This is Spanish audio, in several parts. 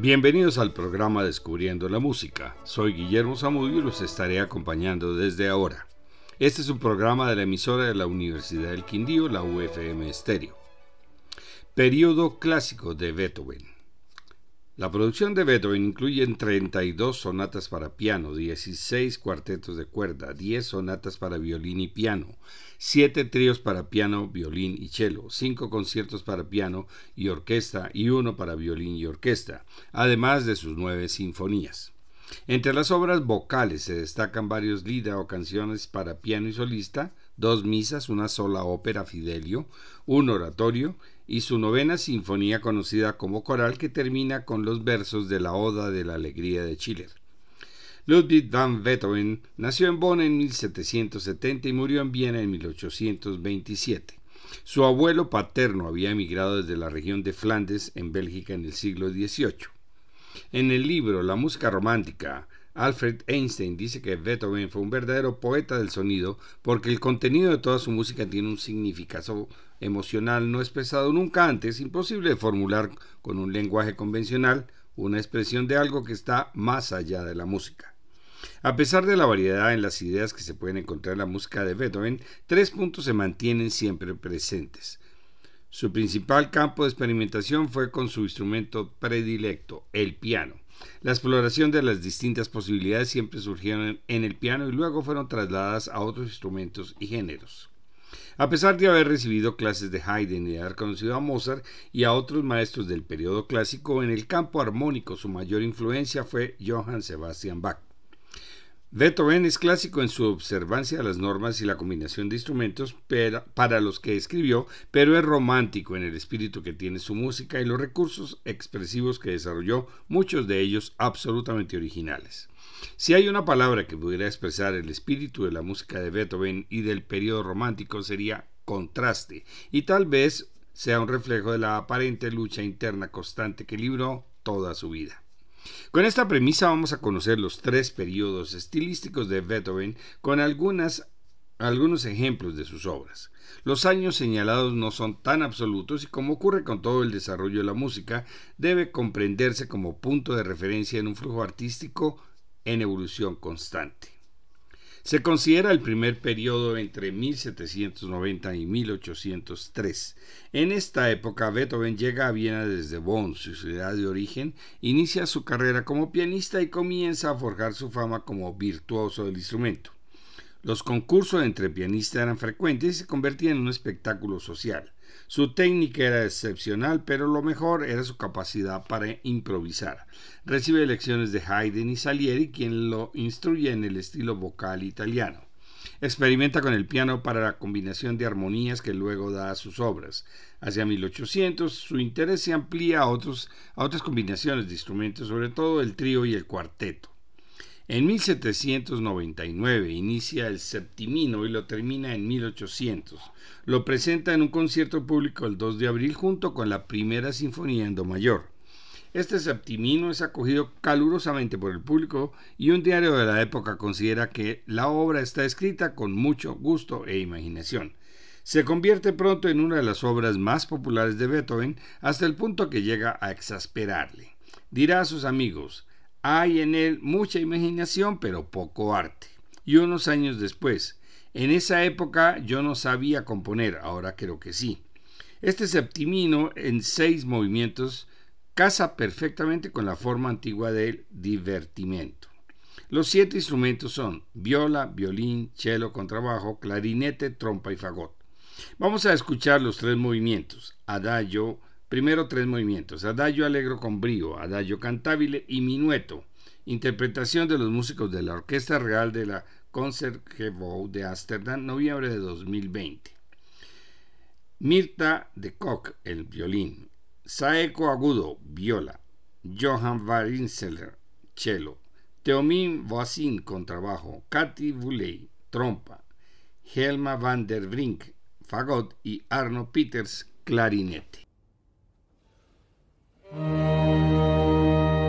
Bienvenidos al programa Descubriendo la Música. Soy Guillermo Zamudio y los estaré acompañando desde ahora. Este es un programa de la emisora de la Universidad del Quindío, la UFM Estéreo. Periodo clásico de Beethoven. La producción de Beethoven incluye 32 sonatas para piano, 16 cuartetos de cuerda, 10 sonatas para violín y piano, 7 tríos para piano, violín y cello, 5 conciertos para piano y orquesta y uno para violín y orquesta, además de sus 9 sinfonías. Entre las obras vocales se destacan varios lieder o canciones para piano y solista, dos misas, una sola ópera Fidelio, un oratorio y su novena sinfonía conocida como coral que termina con los versos de la Oda de la Alegría de Schiller. Ludwig van Beethoven nació en Bonn en 1770 y murió en Viena en 1827. Su abuelo paterno había emigrado desde la región de Flandes en Bélgica en el siglo XVIII. En el libro La música romántica, Alfred Einstein dice que Beethoven fue un verdadero poeta del sonido porque el contenido de toda su música tiene un significado emocional no expresado nunca antes, imposible de formular con un lenguaje convencional, una expresión de algo que está más allá de la música. A pesar de la variedad en las ideas que se pueden encontrar en la música de Beethoven, tres puntos se mantienen siempre presentes. Su principal campo de experimentación fue con su instrumento predilecto, el piano. La exploración de las distintas posibilidades siempre surgieron en el piano y luego fueron trasladadas a otros instrumentos y géneros. A pesar de haber recibido clases de Haydn y de haber conocido a Mozart y a otros maestros del periodo clásico, en el campo armónico su mayor influencia fue Johann Sebastian Bach. Beethoven es clásico en su observancia de las normas y la combinación de instrumentos para los que escribió, pero es romántico en el espíritu que tiene su música y los recursos expresivos que desarrolló, muchos de ellos absolutamente originales. Si hay una palabra que pudiera expresar el espíritu de la música de Beethoven y del periodo romántico sería contraste, y tal vez sea un reflejo de la aparente lucha interna constante que libró toda su vida. Con esta premisa vamos a conocer los tres periodos estilísticos de Beethoven con algunas, algunos ejemplos de sus obras. Los años señalados no son tan absolutos y como ocurre con todo el desarrollo de la música, debe comprenderse como punto de referencia en un flujo artístico en evolución constante. Se considera el primer periodo entre 1790 y 1803. En esta época Beethoven llega a Viena desde Bonn, su ciudad de origen, inicia su carrera como pianista y comienza a forjar su fama como virtuoso del instrumento. Los concursos entre pianistas eran frecuentes y se convertían en un espectáculo social. Su técnica era excepcional, pero lo mejor era su capacidad para improvisar. Recibe lecciones de Haydn y Salieri, quien lo instruye en el estilo vocal italiano. Experimenta con el piano para la combinación de armonías que luego da a sus obras. Hacia 1800 su interés se amplía a, otros, a otras combinaciones de instrumentos, sobre todo el trío y el cuarteto. En 1799 inicia el septimino y lo termina en 1800. Lo presenta en un concierto público el 2 de abril junto con la primera sinfonía en do mayor. Este septimino es acogido calurosamente por el público y un diario de la época considera que la obra está escrita con mucho gusto e imaginación. Se convierte pronto en una de las obras más populares de Beethoven hasta el punto que llega a exasperarle. Dirá a sus amigos, hay en él mucha imaginación, pero poco arte. Y unos años después, en esa época yo no sabía componer, ahora creo que sí. Este septimino en seis movimientos casa perfectamente con la forma antigua del divertimento. Los siete instrumentos son viola, violín, cello, contrabajo, clarinete, trompa y fagot. Vamos a escuchar los tres movimientos, adagio, Primero tres movimientos, adagio alegro con brío, adagio cantabile y minueto. Interpretación de los músicos de la Orquesta Real de la Concertgebouw de Ámsterdam, noviembre de 2020. Mirta de Koch, el violín. Saeco Agudo, viola. Johan Varinseller, cello. Teomin Voisin, contrabajo. Katy Bouley, trompa. Helma van der Brink, fagot y Arno Peters, clarinete. Música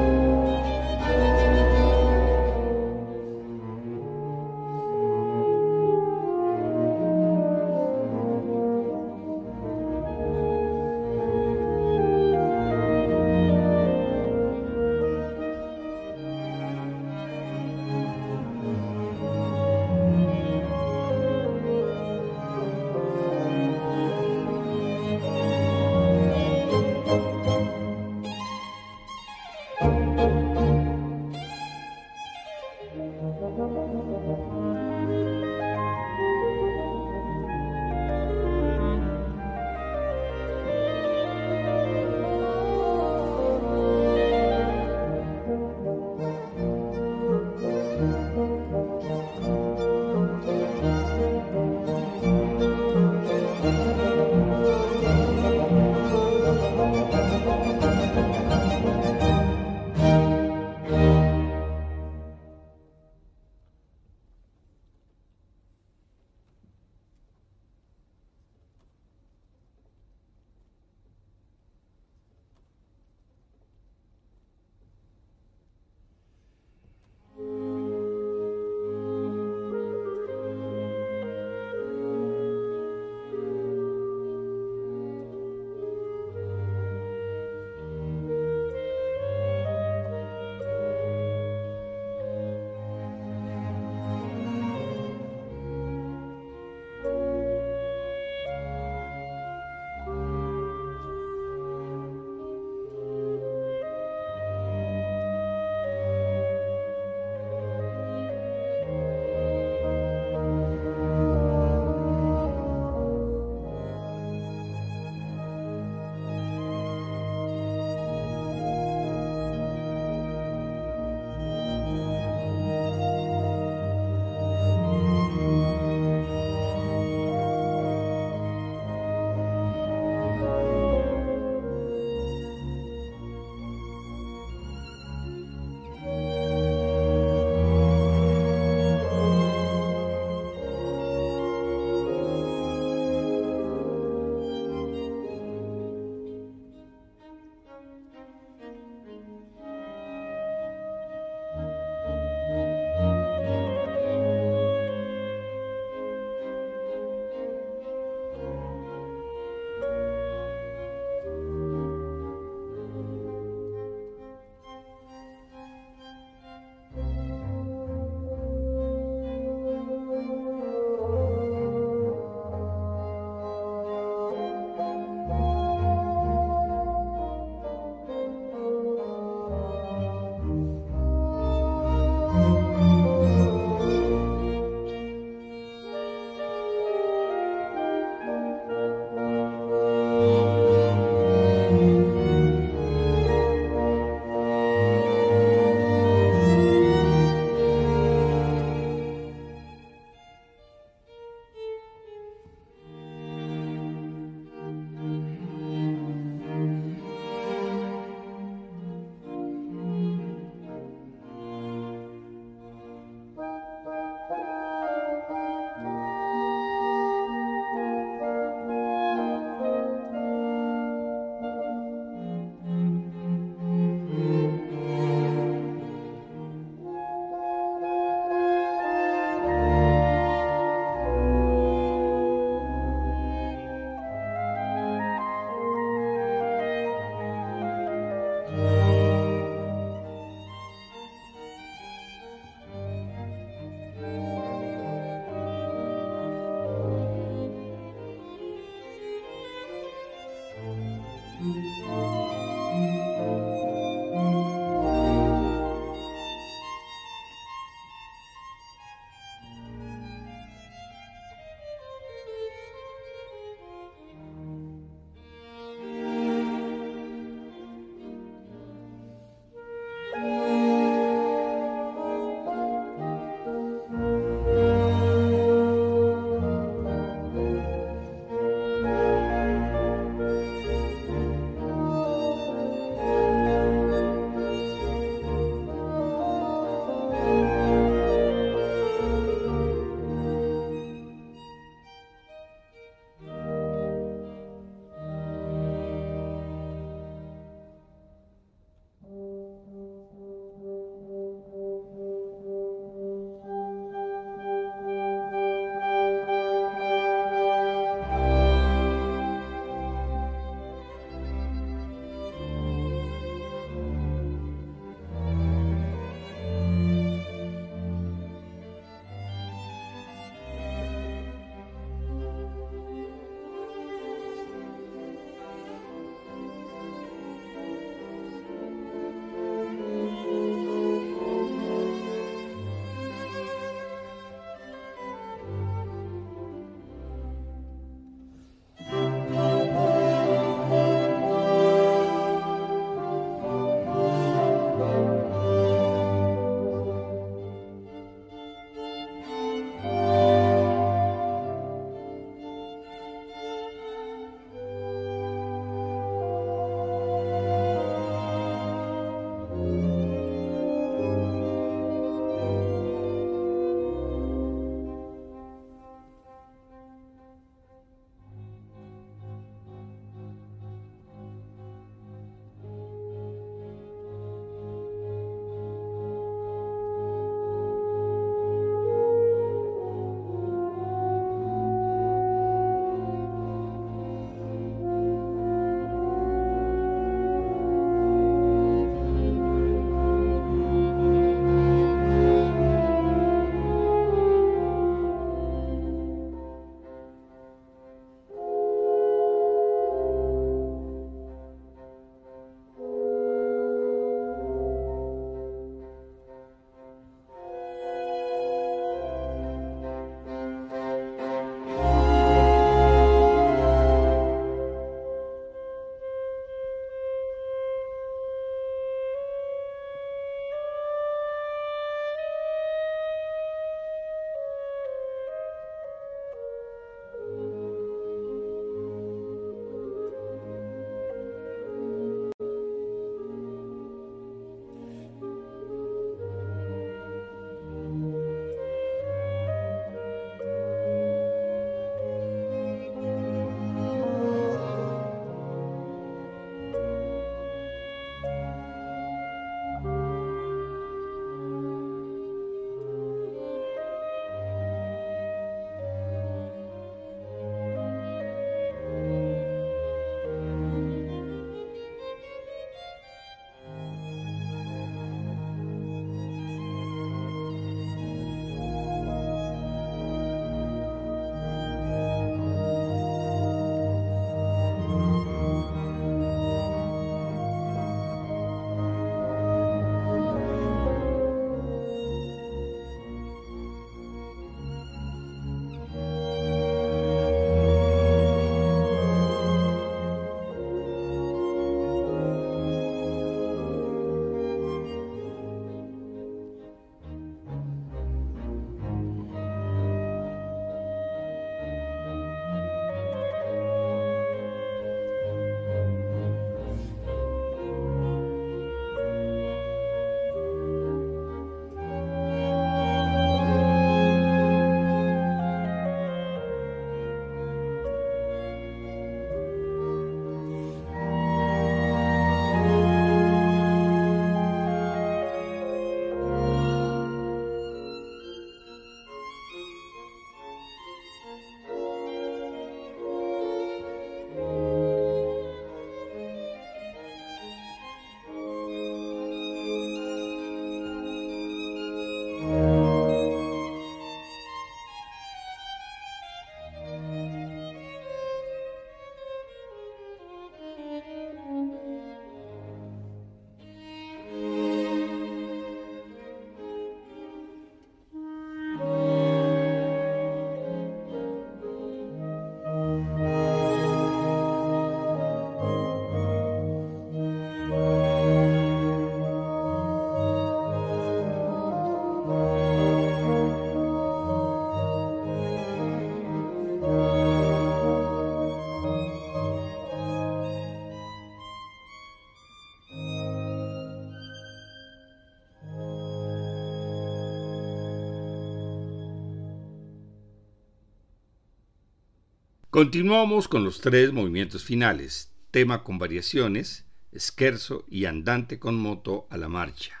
Continuamos con los tres movimientos finales, tema con variaciones, esquerzo y andante con moto a la marcha.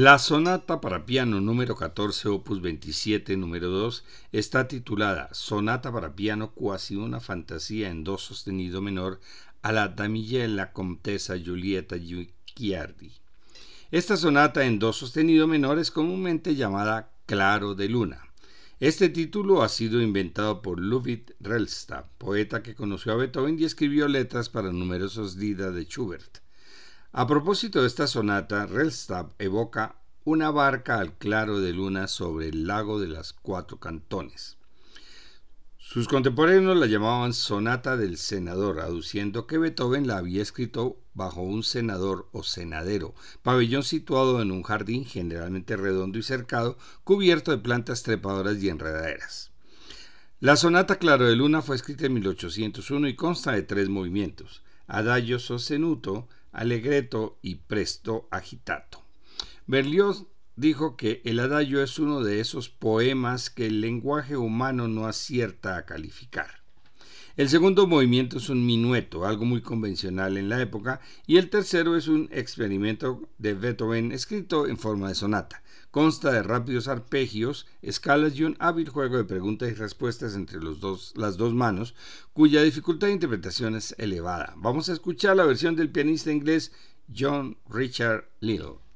La sonata para piano número 14, opus 27, número 2, está titulada Sonata para piano cuasi una fantasía en do sostenido menor a la damigella Comtesa Giulietta Guicciardi. Esta sonata en do sostenido menor es comúnmente llamada Claro de Luna. Este título ha sido inventado por Ludwig Rellstab, poeta que conoció a Beethoven y escribió letras para numerosos lieder de Schubert. A propósito de esta sonata, Rellstab evoca una barca al claro de luna sobre el lago de las cuatro cantones. Sus contemporáneos la llamaban Sonata del Senador, aduciendo que Beethoven la había escrito bajo un senador o senadero, pabellón situado en un jardín generalmente redondo y cercado, cubierto de plantas trepadoras y enredaderas. La sonata Claro de Luna fue escrita en 1801 y consta de tres movimientos, adagio sostenuto, allegretto y presto agitato. Berlioz dijo que el adagio es uno de esos poemas que el lenguaje humano no acierta a calificar. El segundo movimiento es un minueto, algo muy convencional en la época, y el tercero es un experimento de Beethoven escrito en forma de sonata. Consta de rápidos arpegios, escalas y un hábil juego de preguntas y respuestas entre las dos manos, cuya dificultad de interpretación es elevada. Vamos a escuchar la versión del pianista inglés John Richard Little.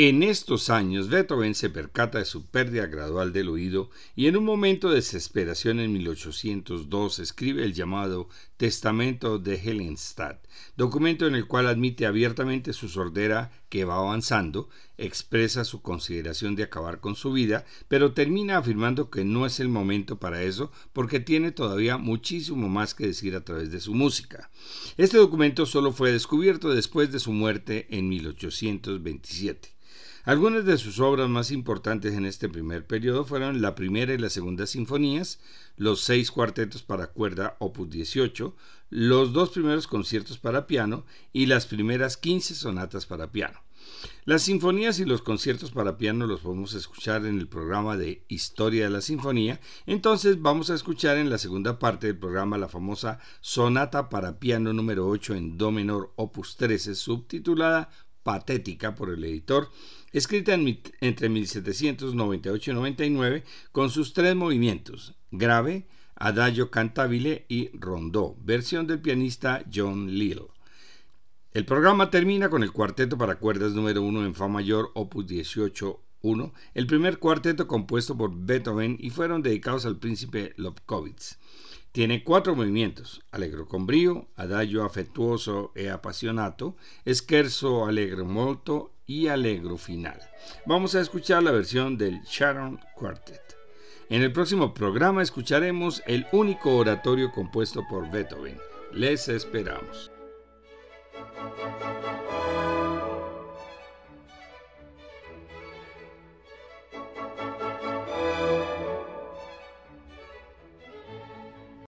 En estos años, Beethoven se percata de su pérdida gradual del oído y en un momento de desesperación en 1802 escribe el llamado Testamento de Hellenstadt, documento en el cual admite abiertamente su sordera que va avanzando, expresa su consideración de acabar con su vida, pero termina afirmando que no es el momento para eso porque tiene todavía muchísimo más que decir a través de su música. Este documento solo fue descubierto después de su muerte en 1827. Algunas de sus obras más importantes en este primer periodo fueron la primera y la segunda sinfonías, los seis cuartetos para cuerda opus 18, los dos primeros conciertos para piano y las primeras 15 sonatas para piano. Las sinfonías y los conciertos para piano los podemos escuchar en el programa de Historia de la Sinfonía, entonces vamos a escuchar en la segunda parte del programa la famosa Sonata para piano número 8 en Do menor opus 13 subtitulada Patética por el editor escrita entre 1798 y 99 con sus tres movimientos, grave, adagio cantabile y rondó, versión del pianista John Lill. El programa termina con el cuarteto para cuerdas número 1 en Fa mayor, opus 18-1, el primer cuarteto compuesto por Beethoven y fueron dedicados al príncipe Lobkowitz. Tiene cuatro movimientos: allegro con brío, adagio afectuoso e apasionato, scherzo allegro molto y alegro final. Vamos a escuchar la versión del Sharon Quartet. En el próximo programa escucharemos el único oratorio compuesto por Beethoven. Les esperamos.